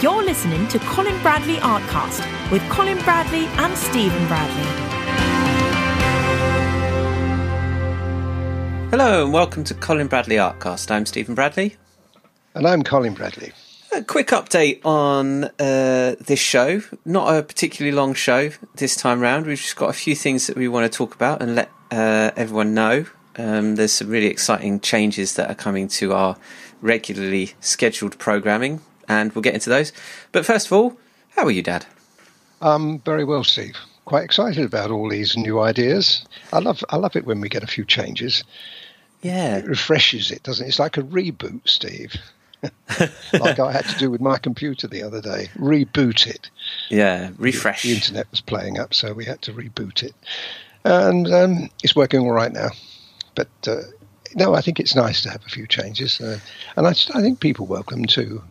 You're listening to Colin Bradley Artcast with Colin Bradley and Stephen Bradley. Hello and welcome to Colin Bradley Artcast. I'm Stephen Bradley. And I'm Colin Bradley. A quick update on uh, this show. Not a particularly long show this time round. We've just got a few things that we want to talk about and let uh, everyone know. Um, there's some really exciting changes that are coming to our regularly scheduled programming, and we'll get into those. But first of all, how are you, Dad? Um, very well, Steve. Quite excited about all these new ideas. I love, I love it when we get a few changes. Yeah, it refreshes it, doesn't it? It's like a reboot, Steve. like I had to do with my computer the other day, reboot it. Yeah, refresh. The, the internet was playing up, so we had to reboot it, and um, it's working all right now. But uh, no, I think it's nice to have a few changes, uh, and I, I think people welcome too.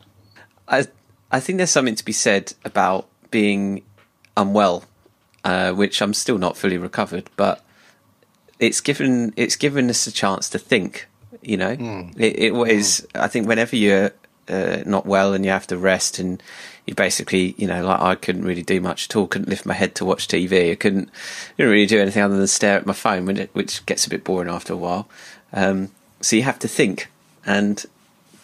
I I think there's something to be said about being unwell, uh, which I'm still not fully recovered, but it's given it's given us a chance to think. You know, mm. it, it was. Mm. I think whenever you're uh, not well and you have to rest and you basically, you know, like I couldn't really do much at all. Couldn't lift my head to watch TV. I couldn't, didn't really do anything other than stare at my phone, it, which gets a bit boring after a while. Um, so you have to think, and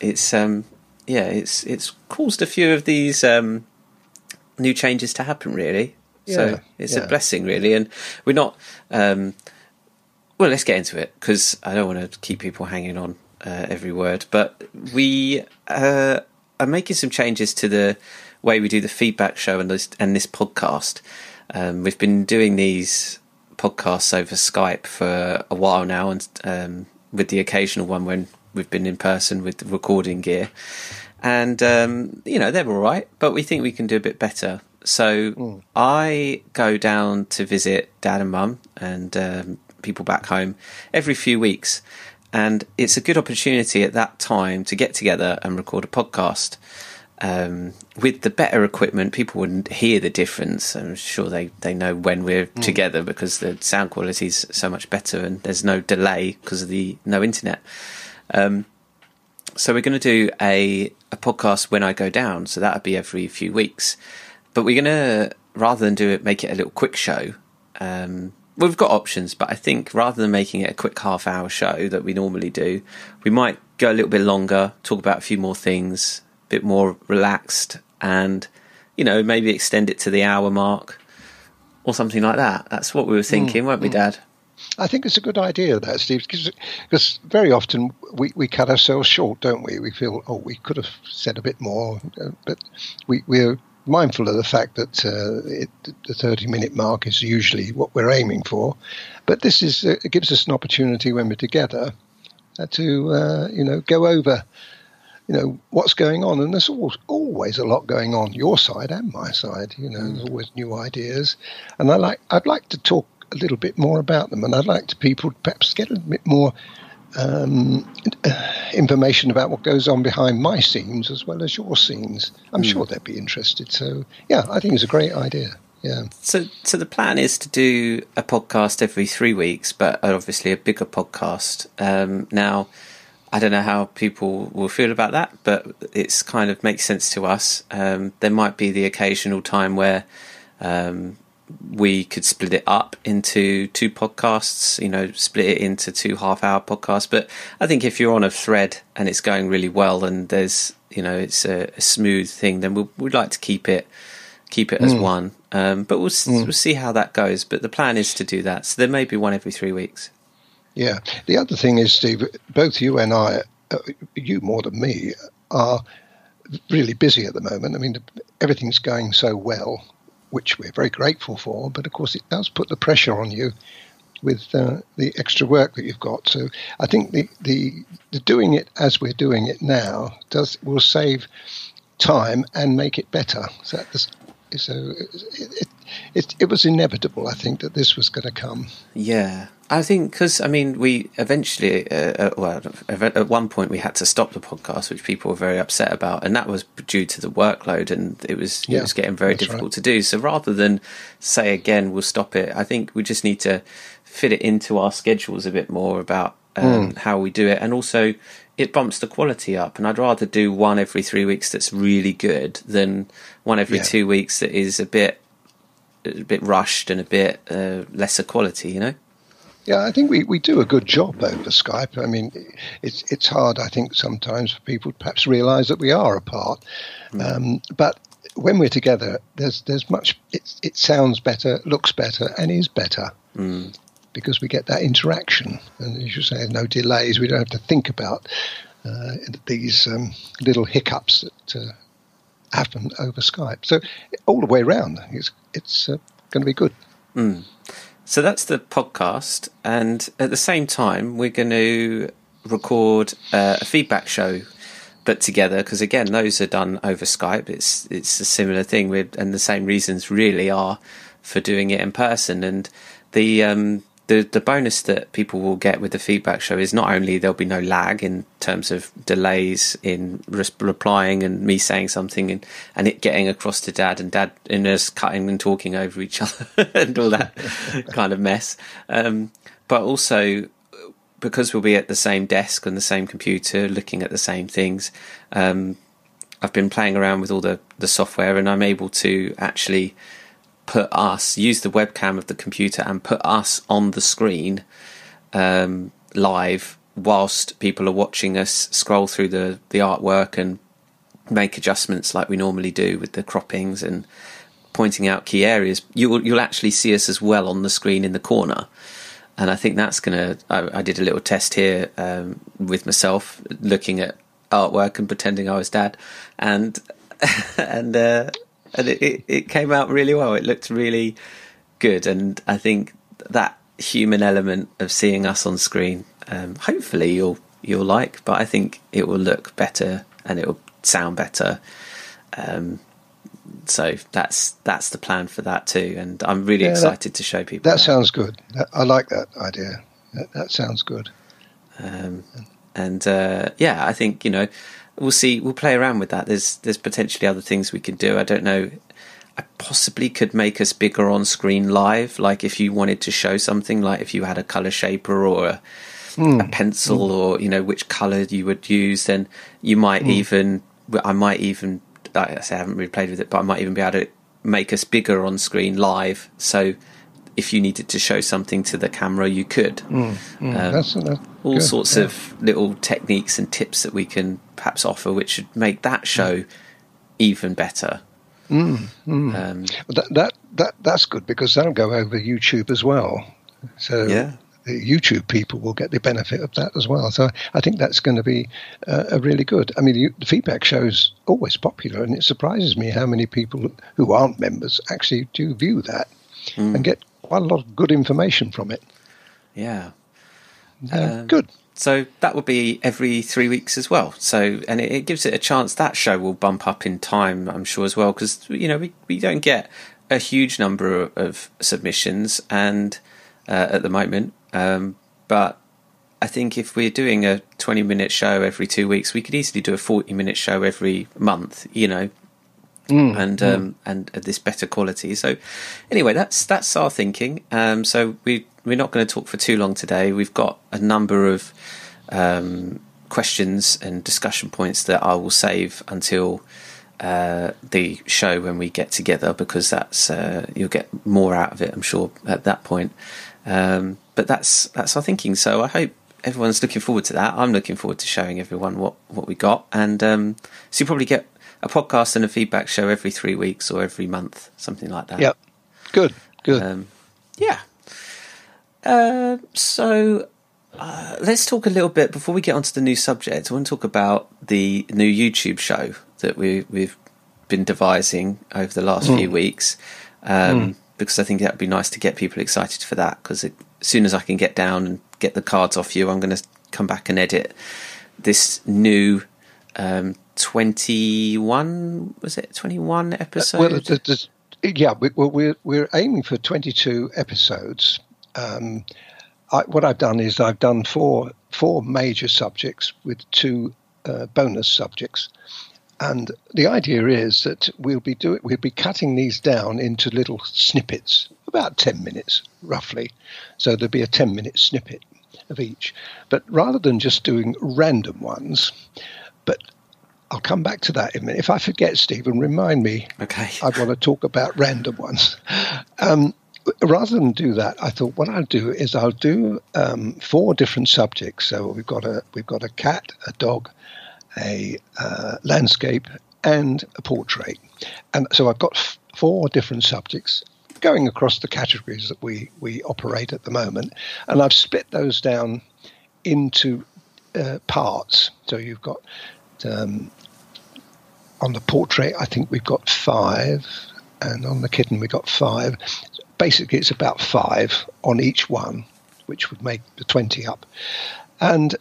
it's um, yeah, it's it's caused a few of these um, new changes to happen. Really, yeah, so it's yeah. a blessing, really, and we're not. Um, well, let's get into it because I don't want to keep people hanging on uh, every word. But we uh, are making some changes to the way we do the feedback show and this and this podcast. Um, we've been doing these podcasts over Skype for a while now, and um, with the occasional one when we've been in person with the recording gear. And um, you know they're all right, but we think we can do a bit better. So mm. I go down to visit dad and mum and um, people back home every few weeks, and it's a good opportunity at that time to get together and record a podcast. Um, with the better equipment, people wouldn't hear the difference. I'm sure they, they know when we're mm. together because the sound quality is so much better and there's no delay because of the no internet. Um, so we're going to do a a podcast when I go down. So that'll be every few weeks. But we're going to rather than do it, make it a little quick show. Um, we've got options, but I think rather than making it a quick half hour show that we normally do, we might go a little bit longer, talk about a few more things, a bit more relaxed, and you know maybe extend it to the hour mark or something like that. That's what we were thinking, mm, weren't we, mm. Dad? I think it's a good idea that Steve, because very often we, we cut ourselves short, don't we? We feel oh we could have said a bit more, uh, but we we're mindful of the fact that uh, it, the 30 minute mark is usually what we're aiming for. But this is uh, it gives us an opportunity when we're together uh, to uh, you know go over you know what's going on, and there's always, always a lot going on your side and my side. You know, there's always new ideas, and I like I'd like to talk a little bit more about them, and I'd like to people perhaps get a bit more um, information about what goes on behind my scenes as well as your scenes. I'm mm. sure they'd be interested. So, yeah, I think it's a great idea. Yeah. So, so the plan is to do a podcast every three weeks, but obviously a bigger podcast. Um, now, I don't know how people will feel about that, but it's kind of makes sense to us. Um, there might be the occasional time where um, we could split it up into two podcasts, you know, split it into two half hour podcasts. But I think if you're on a thread and it's going really well and there's, you know, it's a, a smooth thing, then we'll, we'd like to keep it keep it as mm. one. Um, but we'll mm. we'll see how that goes. But the plan is to do that. So there may be one every three weeks. Yeah. The other thing is, Steve, both you and I, uh, you more than me, are really busy at the moment. I mean, everything's going so well which we're very grateful for. But of course, it does put the pressure on you with uh, the extra work that you've got. So I think the, the, the doing it as we're doing it now does will save time and make it better. So, so it, it, it, it was inevitable, I think, that this was going to come. Yeah, I think because I mean we eventually, uh, uh, well, at one point we had to stop the podcast, which people were very upset about, and that was due to the workload, and it was yeah, it was getting very difficult right. to do. So rather than say again we'll stop it, I think we just need to fit it into our schedules a bit more about um, mm. how we do it, and also it bumps the quality up. And I'd rather do one every three weeks that's really good than one every Yeah. two weeks that is a bit a bit rushed and a bit uh, lesser quality. You know. Yeah, I think we, we do a good job over Skype. I mean, it's it's hard, I think, sometimes for people to perhaps realise that we are apart. Um, but when we're together, there's there's much. It it sounds better, looks better, and is better because we get that interaction. And as you say, no delays. We don't have to think about uh, these um, little hiccups that uh, happen over Skype. So all the way around, it's it's uh, going to be good. So that's the podcast, and at the same time, we're going to record uh, a feedback show, but together because again, those are done over Skype. It's it's a similar thing, with, and the same reasons really are for doing it in person. And the um, the the bonus that people will get with the feedback show is not only there'll be no lag in terms of delays in res- replying and me saying something and, and it getting across to dad and dad and us cutting and talking over each other and all that kind of mess. Um, but also because we'll be at the same desk and the same computer looking at the same things. Um, I've been playing around with all the, the software and I'm able to actually put us use the webcam of the computer and put us on the screen um, live whilst people are watching us scroll through the, the artwork and make adjustments like we normally do with the croppings and pointing out key areas. You'll you'll actually see us as well on the screen in the corner. And I think that's gonna. I, I did a little test here um, with myself, looking at artwork and pretending I was dad, and and uh, and it, it, it came out really well. It looked really good, and I think that human element of seeing us on screen, um, hopefully you'll you'll like. But I think it will look better and it will sound better. Um, so that's that's the plan for that too, and I'm really Yeah, that- excited to show people. That sounds good. I like that idea. That, that sounds good. um, and uh, yeah, I think you know we'll see. We'll play around with that. There's there's potentially other things we can do. I don't know. I possibly could make us bigger on screen live. Like if you wanted to show something, like if you had a color shaper or a, hmm. a pencil, hmm. or you know which color you would use, then you might hmm. even. I might even. Like I say, I haven't really played with it, but I might even be able to make us bigger on screen live. So if you needed to show something to the camera, you could. Um, that's, that's all good, sorts yeah. of little techniques and tips that we can perhaps offer, which should make that show even better. Um, that, that that that's good because that'll go over YouTube as well. So Yeah. the YouTube people will get the benefit of that as well. So I think that's going to be uh, a really good. I mean, the, the feedback show's always popular, and it surprises me how many people who aren't members actually do view that and get quite a lot of good information from it. yeah. Uh, Um, good. So that would be every three weeks as well. So and it, it gives it a chance. That show will bump up in time, I'm sure as well, because you know we we don't get a huge number of submissions and uh, at the moment, um, but I think if we're doing a 20 minute show every two weeks, we could easily do a 40 minute show every month. You know, and um, and at this better quality. So anyway, that's that's our thinking. Um, so we we're not going to talk for too long today. We've got a number of um, questions and discussion points that I will save until uh, the show when we get together because that's uh, you'll get more out of it. I'm sure at that point. Um, but that's that's our thinking. So I hope everyone's looking forward to that. I'm looking forward to showing everyone what what we got, and um, so you probably get a podcast and a feedback show every three weeks or every month, something like that. Yep. Good. Good. Um, yeah. Uh, so uh, let's talk a little bit before we get onto the new subject. I want to talk about the new YouTube show that we we've been devising over the last few weeks, um, because I think that would be nice to get people excited for that. Because as soon as I can get down and get the cards off you, I'm going to come back and edit this new um, 21 was it 21 episode Well, the, the, yeah, we, we're we're aiming for 22 episodes. Um, I, what I've done is I've done four four major subjects with two uh, bonus subjects, and the idea is that we'll be doing we'll be cutting these down into little snippets, about 10 minutes roughly. So there'll be a 10 minute snippet. of each. But rather than just doing random ones, but I'll come back to that in a minute. If I forget, Stephen, remind me. Okay. I want to talk about random ones. Um, rather than do that, I thought what I'll do is I'll do um, four different subjects. So we've got a we've got a cat, a dog, a uh, landscape, and a portrait. And so I've got f- four different subjects going across the categories that we we operate at the moment, and I've split those down into uh, parts. So you've got um, on the portrait, I think we've got five, and on the kitten we've got five. Basically, it's about five on each one, which would make the twenty up, and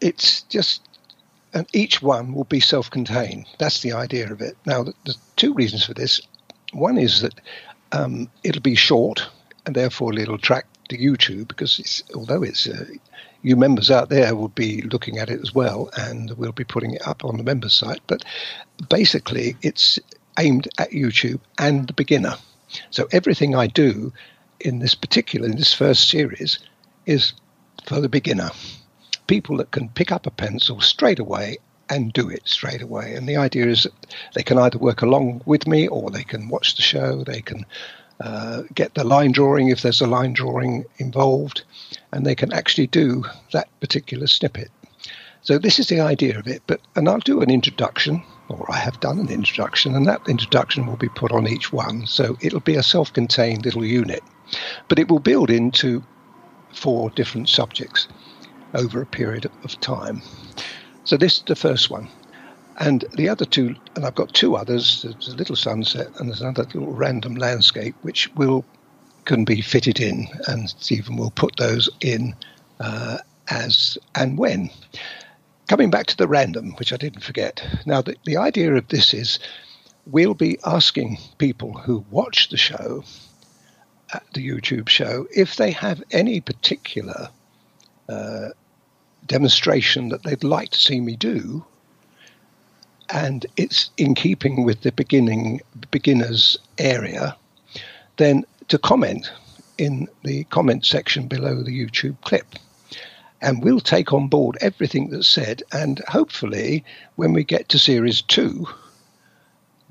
it's just and each one will be self-contained. That's the idea of it. Now, there's two reasons for this. One is that um, it'll be short, and therefore it'll attract to YouTube because it's, although it's uh, you members out there will be looking at it as well, and we'll be putting it up on the members site. But basically, it's aimed at YouTube and the beginner. So everything I do in this particular, in this first series, is for the beginner. People that can pick up a pencil straight away and do it straight away. And the idea is that they can either work along with me or they can watch the show, they can uh, get the line drawing if there's a line drawing involved, and they can actually do that particular snippet. So this is the idea of it. But and I'll do an introduction, or I have done an introduction, and that introduction will be put on each one. So it'll be a self-contained little unit, but it will build into four different subjects over a period of time. So this is the first one. And the other two, and I've got two others. There's a little sunset and there's another little random landscape, which will can be fitted in, and Stephen will put those in uh, as and when. Coming back to the random, which I didn't forget. Now, the, the idea of this is we'll be asking people who watch the show, uh, the YouTube show, if they have any particular uh, demonstration that they'd like to see me do and it's in keeping with the beginning beginners area, then to comment in the comment section below the YouTube clip. And we'll take on board everything that's said, and hopefully, when we get to series two,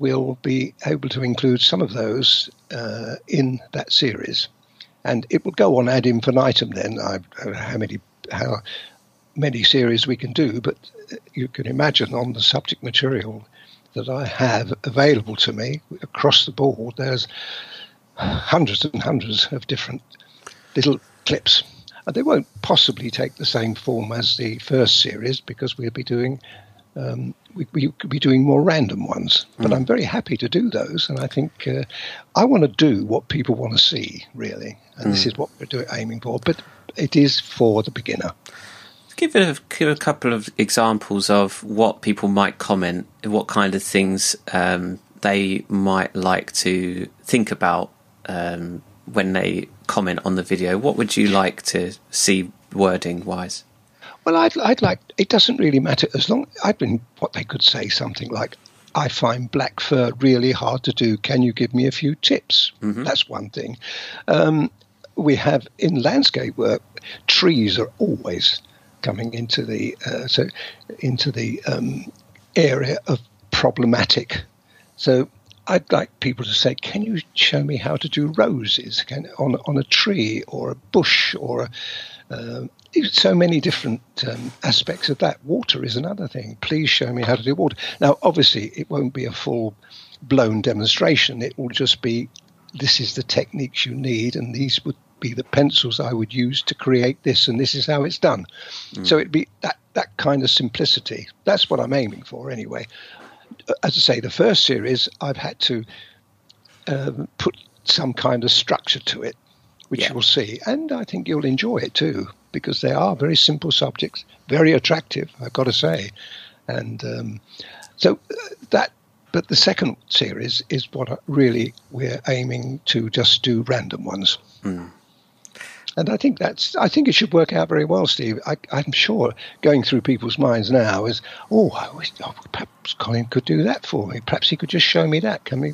we'll be able to include some of those uh, in that series. And it will go on ad infinitum then. I don't know how many how many series we can do, but you can imagine on the subject material that I have available to me across the board, there's hundreds and hundreds of different little clips. And they won't possibly take the same form as the first series because we'll be doing um, we, we could be doing more random ones. But mm. I'm very happy to do those, and I think uh, I want to do what people want to see, really, and mm. this is what we're doing, aiming for. But it is for the beginner. Give a, give a couple of examples of what people might comment, what kind of things um, they might like to think about um, when they comment on the video. What would you like to see wording wise? Well, I'd, I'd like, it doesn't really matter as long, I've been, what they could say something like, I find black fur really hard to do. Can you give me a few tips? Mm-hmm. That's one thing. Um, we have in landscape work, trees are always coming into the uh, so into the um, area of problematic. So I'd like people to say, "Can you show me how to do roses Can, on on a tree or a bush or a, uh, so many different um, aspects of that. Water is another thing. Please show me how to do water. Now, obviously, it won't be a full blown demonstration. It will just be this is the techniques you need, and these would be the pencils I would use to create this, and this is how it's done. Mm. So it'd be that that kind of simplicity. That's what I'm aiming for, anyway. As I say, the first series I've had to um, put some kind of structure to it, which yeah. you'll see, and I think you'll enjoy it too because they are very simple subjects, very attractive. I've got to say, and um, so uh, that but the second series is what really we're aiming to just do random ones. Mm. And I think that's I think it should work out very well, Steve. I, am sure going through people's minds now is, oh, I wish, oh, perhaps Colin could do that for me. Perhaps he could just show me that. Can we?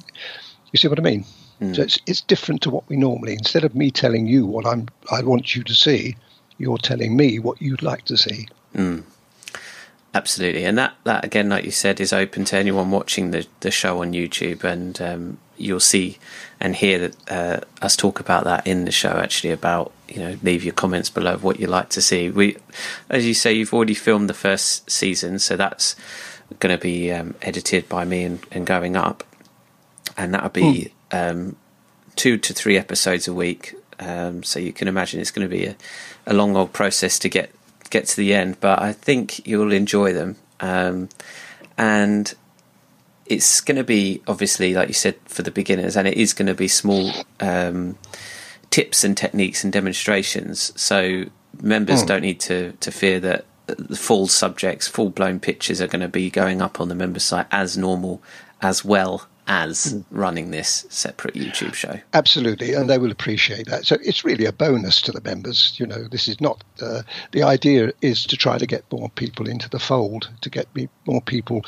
You see what I mean? Mm. So it's it's different to what we normally. Instead of me telling you what I'm I want you to see, you're telling me what you'd like to see. Mm. Absolutely, and that, that again, like you said, is open to anyone watching the, the show on YouTube, and um, you'll see and hear that uh, us talk about that in the show. Actually, about you know, leave your comments below of what you like to see. We, as you say, you've already filmed the first season, so that's going to be um, edited by me and, and, going up, and that'll be mm. um, two to three episodes a week. Um, so you can imagine it's going to be a, a long old process to get get to the end, but I think you'll enjoy them. Um, and it's going to be obviously, like you said, for the beginners, and it is going to be small um, tips and techniques and demonstrations. So members mm. don't need to to fear that the full subjects, full blown pictures are going to be going up on the member site as normal, as well as mm. running this separate YouTube show. Absolutely, and they will appreciate that. So it's really a bonus to the members. You know, this is not uh, the idea is to try to get more people into the fold, to get more people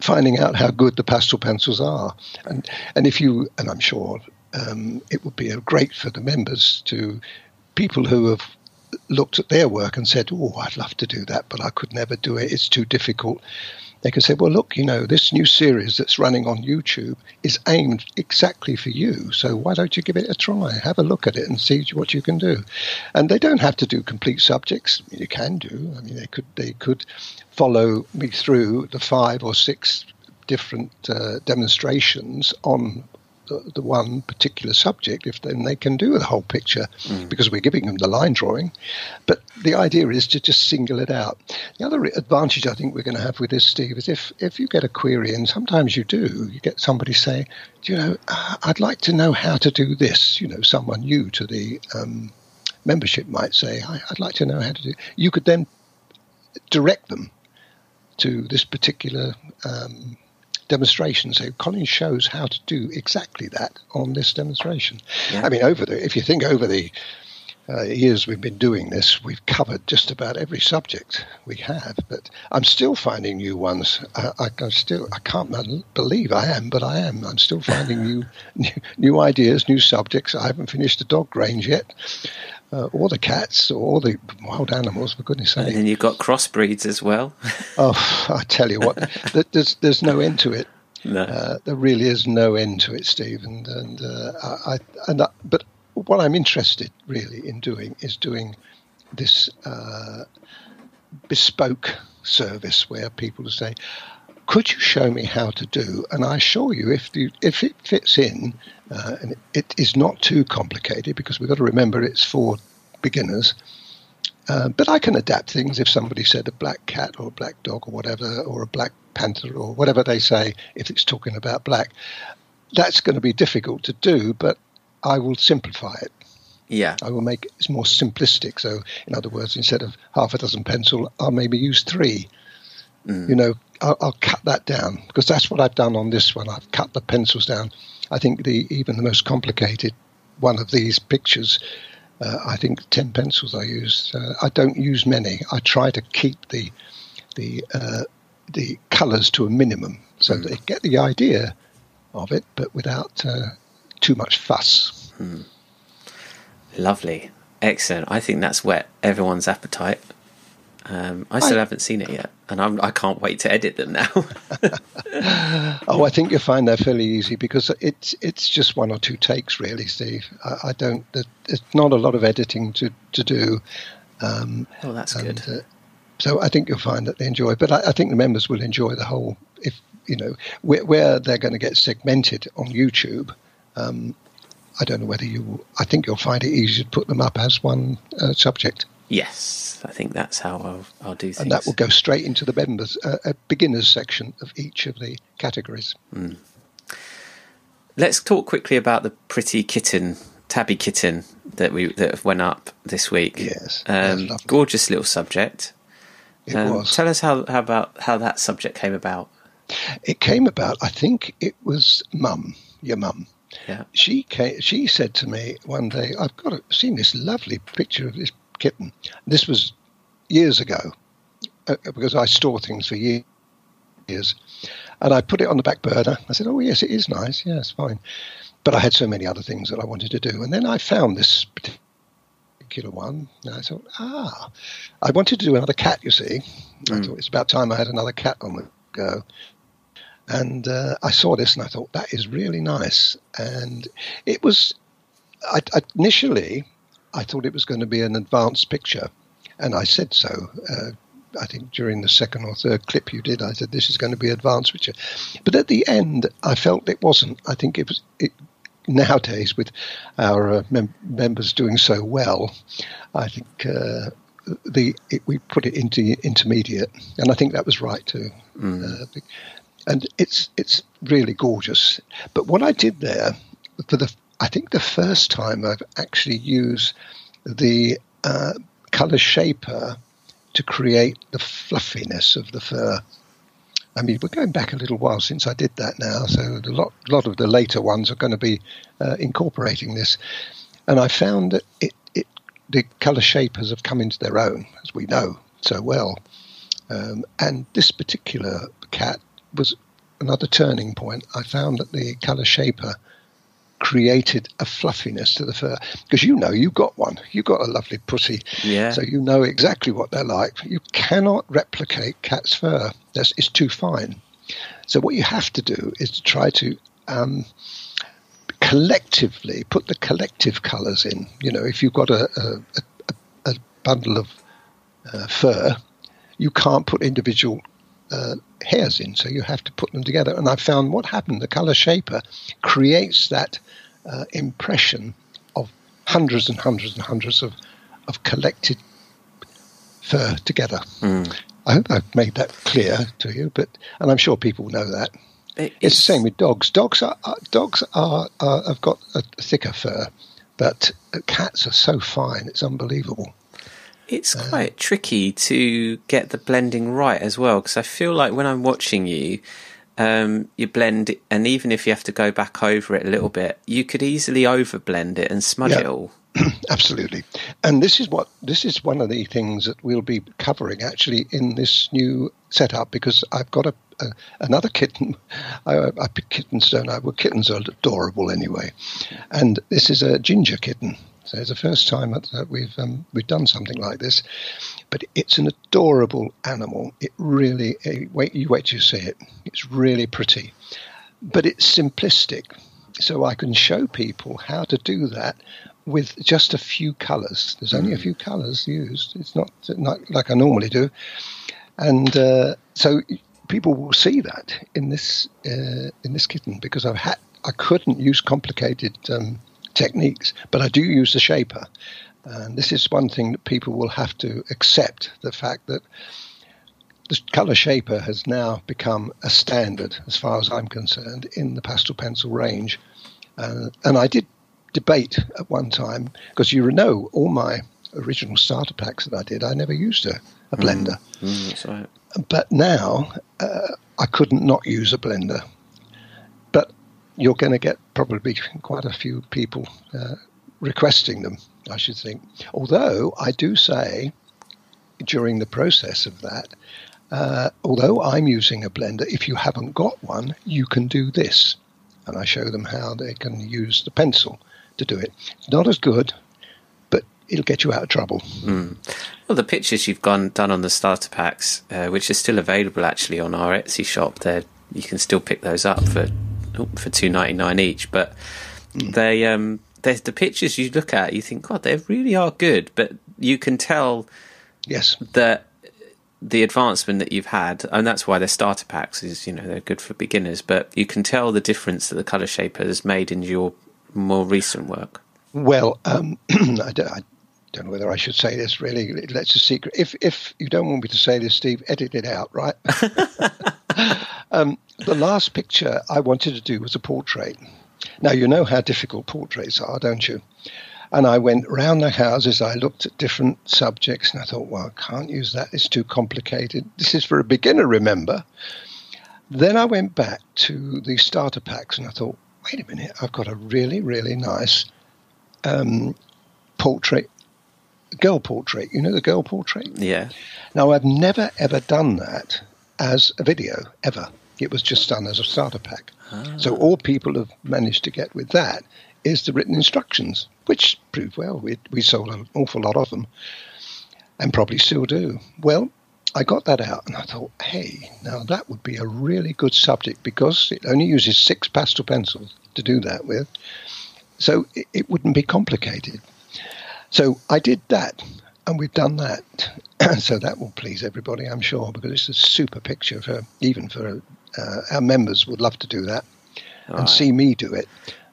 finding out how good the pastel pencils are, and and if you and I'm sure um, it would be great for the members to people who have looked at their work and said, "Oh, I'd love to do that, but I could never do it. It's too difficult." They can say, well, look, you know, this new series that's running on YouTube is aimed exactly for you. So why don't you give it a try? Have a look at it and see what you can do. And they don't have to do complete subjects. I mean, you can do. I mean, they could they could follow me through the five or six different uh, demonstrations on the, the, one particular subject, if then they can do the whole picture mm. because we're giving them the line drawing. But the idea is to just single it out. The other advantage I think we're going to have with this, Steve, is if, if you get a query, and sometimes you do, you get somebody say, do you know, uh, I'd like to know how to do this. You know, someone new to the um, membership might say, I'd like to know how to do. You could then direct them to this particular um, demonstration. So Colin shows how to do exactly that on this demonstration. Yeah. I mean, over the if you think over the uh, years we've been doing this, we've covered just about every subject we have. But I'm still finding new ones. I, I, I still I can't believe I am, but I am. I'm still finding new, new, new ideas, new subjects. I haven't finished the dog range yet. Uh, or the cats, or the wild animals, for goodness sake. And then you've got crossbreeds as well. oh, I tell you what, there's there's no end to it. No. Uh, there really is no end to it, Steve. And and uh, I and I, but what I'm interested really in doing is doing this uh, bespoke service where people say, "Could you show me how to do?" And I assure you, if you, if it fits in, uh, and it is not too complicated because we've got to remember it's for beginners. Uh, but I can adapt things if somebody said a black cat or a black dog or whatever, or a black panther or whatever they say, if it's talking about black. That's going to be difficult to do, but I will simplify it. Yeah. I will make it more simplistic. So, in other words, instead of half a dozen pencil, I'll maybe use three. Mm. You know, I'll, I'll, cut that down because that's what I've done on this one. I've cut the pencils down. I think the even the most complicated one of these pictures, uh, I think ten pencils I use. Uh, I don't use many. I try to keep the the uh, the colours to a minimum so mm. they get the idea of it, but without uh, too much fuss. Mm. Lovely, excellent. I think that's whet everyone's appetite. Um, I still I, haven't seen it yet, and I'm, I can not wait to edit them now. oh, I think you'll find they're fairly easy because it's it's just one or two takes, really, Steve. I, I don't. There's not a lot of editing to to do. Um, oh, that's and, good. Uh, so I think you'll find that they enjoy. But I, I think the members will enjoy the whole. If you know where, where they're going to get segmented on YouTube. Um, I don't know whether you. I think you'll find it easy to put them up as one uh, subject. Yes, I think that's how I'll, I'll do things. And that will go straight into the members, uh, a beginners section of each of the categories. Mm. Let's talk quickly about the pretty kitten, tabby kitten that we that went up this week. Yes, um, gorgeous little subject. It um, was. Tell us how, how about how that subject came about. It came about. I think it was Mum, your mum. Yeah. She came, She said to me one day, "I've got a, seen this lovely picture of this kitten." This was years ago, uh, because I store things for years, and I put it on the back burner. I said, "Oh yes, it is nice. Yes, fine." But I had so many other things that I wanted to do, and then I found this particular one. And I thought, ah, I wanted to do another cat. You see, mm. I thought it's about time I had another cat on the go. And uh, I saw this and I thought that is really nice. And it was, I, I, initially, I thought it was going to be an advanced picture, and I said so. Uh, I think during the second or third clip you did, I said this is going to be advanced picture, but at the end I felt it wasn't. I think it was. It, nowadays, with our uh, mem- members doing so well, I think uh, the it, we put it into intermediate, and I think that was right too. Mm. Uh, and it's it's really gorgeous. But what I did there for the I think the first time I've actually used the uh, color shaper to create the fluffiness of the fur. I mean, we're going back a little while since I did that now, so a lot, lot of the later ones are going to be uh, incorporating this. And I found that it, it, the color shapers have come into their own, as we know so well. Um, and this particular cat was another turning point. I found that the color shaper created a fluffiness to the fur because you know you've got one. You've got a lovely pussy. Yeah. So you know exactly what they're like. You cannot replicate cat's fur. That's, it's too fine. So what you have to do is to try to um, collectively put the collective colors in. You know if you've got a, a, a, a bundle of uh, fur you can't put individual uh, hairs in, so you have to put them together. And I found what happened the color shaper creates that uh, impression of hundreds and hundreds and hundreds of, of collected fur together. Mm. I hope I've made that clear to you, but and I'm sure people know that. It's, it's the same with dogs. Dogs are, are dogs are, are, have got a thicker fur, but cats are so fine; it's unbelievable. It's uh, quite tricky to get the blending right as well because I feel like when I'm watching you, um, you blend and even if you have to go back over it a little bit, you could easily overblend it and smudge yeah. it all. Absolutely, and this is what this is one of the things that we'll be covering actually in this new setup because I've got a, a another kitten. I, I pick kittens, don't I? Well, kittens are adorable anyway, and this is a ginger kitten. So it's the first time that we've um, we've done something like this, but it's an adorable animal. It really eh, wait you wait till you see it. It's really pretty, but it's simplistic. So I can show people how to do that with just a few colours. There's only a mm. few colours used. It's not, not like I normally do, and uh, so people will see that in this uh, in this kitten because I've had I couldn't use complicated um, techniques, but I do use the shaper. And this is one thing that people will have to accept the fact that the color shaper has now become a standard, as far as I'm concerned, in the pastel pencil range. Uh, and I did debate at one time because you know all my original starter packs that I did, I never used a, a mm. blender. Mm, mm, right. But now uh, I couldn't not use a blender you're going to get probably quite a few people uh, requesting them, I should think. Although I do say during the process of that, uh, although I'm using a blender, if you haven't got one, you can do this. And I show them how they can use the pencil to do it. It's not as good, but it'll get you out of trouble. Mm. Well, the pictures you've gone done on the starter packs, uh, which are still available actually on our Etsy shop, there you can still pick those up for for two ninety nine each. But mm. they um, there's the pictures you look at, you think, God, they really are good. But you can tell, yes, that the advancement that you've had, and that's why they're starter packs. Is you know they're good for beginners, but you can tell the difference that the color shaper has made in your more recent work. Well, um, I, don't, I don't know whether I should say this. Really, that's a secret. If if you don't want me to say this, Steve, edit it out, right? um, the last picture I wanted to do was a portrait. Now, you know how difficult portraits are, don't you? And I went round the houses, I looked at different subjects, and I thought, well, I can't use that, it's too complicated. This is for a beginner, remember? Then I went back to the starter packs and I thought, wait a minute, I've got a really, really nice um, portrait, girl portrait. You know the girl portrait? Yeah. Now, I've never, ever done that as a video, ever. It was just done as a starter pack. Ah. So all people have managed to get with that is the written instructions. which proved well. We, we sold an awful lot of them and probably still do. Well, I got that out and I thought, hey, now that would be a really good subject because it only uses six pastel pencils to do that with. So it, it wouldn't be complicated. So I did that and we've done that. so that will please everybody, I'm sure, because it's a super picture for even for uh, our members would love to do that All and right. see me do it.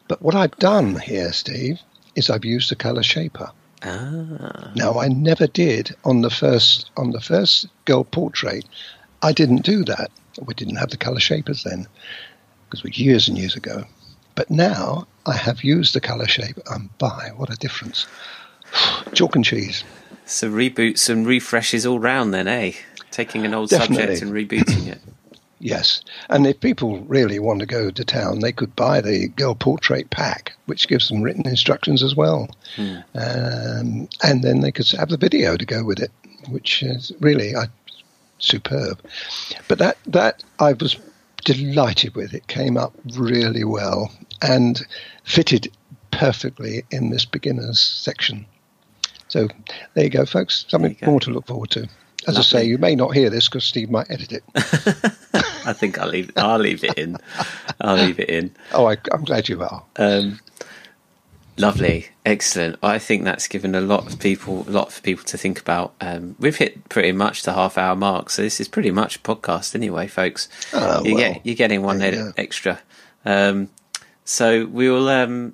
But what I've done here, Steve, is I've used the color shaper. Ah. Now I never did on the first on the first girl portrait. I didn't do that. We didn't have the color shapers then because it was years and years ago. But now I have used the color shaper, and by what a difference! Chalk and cheese. So reboots and refreshes all round then, eh? Taking an old Definitely. subject and rebooting it. Yes, and if people really want to go to town, they could buy the girl portrait pack, which gives them written instructions as well, hmm. um, and then they could have the video to go with it, which is really uh, superb. But that that I was delighted with. It came up really well and fitted perfectly in this beginners section. So there you go, folks. Something more to look forward to. As Lovely. I say, you may not hear this because Steve might edit it. I think I'll leave. I'll leave it in. I'll leave it in. Oh, I, am glad you are. Um, lovely, excellent. I think that's given a lot of people, a lot for people to think about. Um, we've hit pretty much the half hour mark, so this is pretty much a podcast anyway, folks. Oh, you well, get you're getting one yeah. extra. Um, so we'll um,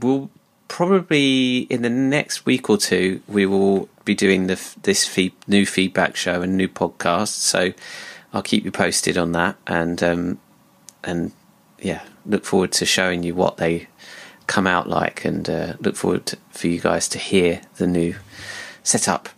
we'll probably in the next week or two, we will be doing the, this feed, new feedback show and new podcast. So I'll keep you posted on that, and um, and yeah, look forward to showing you what they come out like, and uh, look forward to, for you guys to hear the new setup.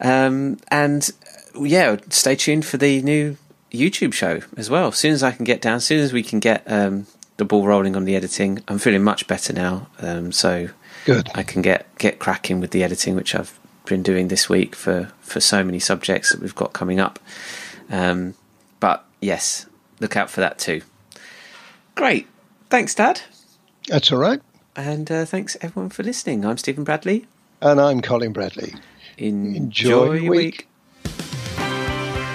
Um, and yeah, stay tuned for the new YouTube show as well. As soon as I can get down, as soon as we can get um, the ball rolling on the editing. I'm feeling much better now, um, so good. I can get get cracking with the editing, which I've been doing this week for for so many subjects that we've got coming up. Um, but yes, look out for that too. Great, thanks, Dad. That's all right. And uh, thanks everyone for listening. I'm Stephen Bradley, and I'm Colin Bradley. Enjoy, Enjoy week. week.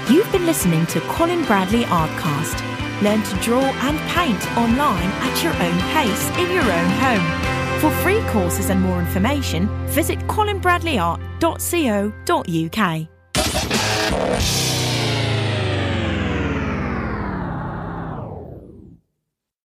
You've been listening to Colin Bradley Artcast Learn to draw and paint online at your own pace in your own home. For free courses and more information, visit colinbradleyart.co.uk.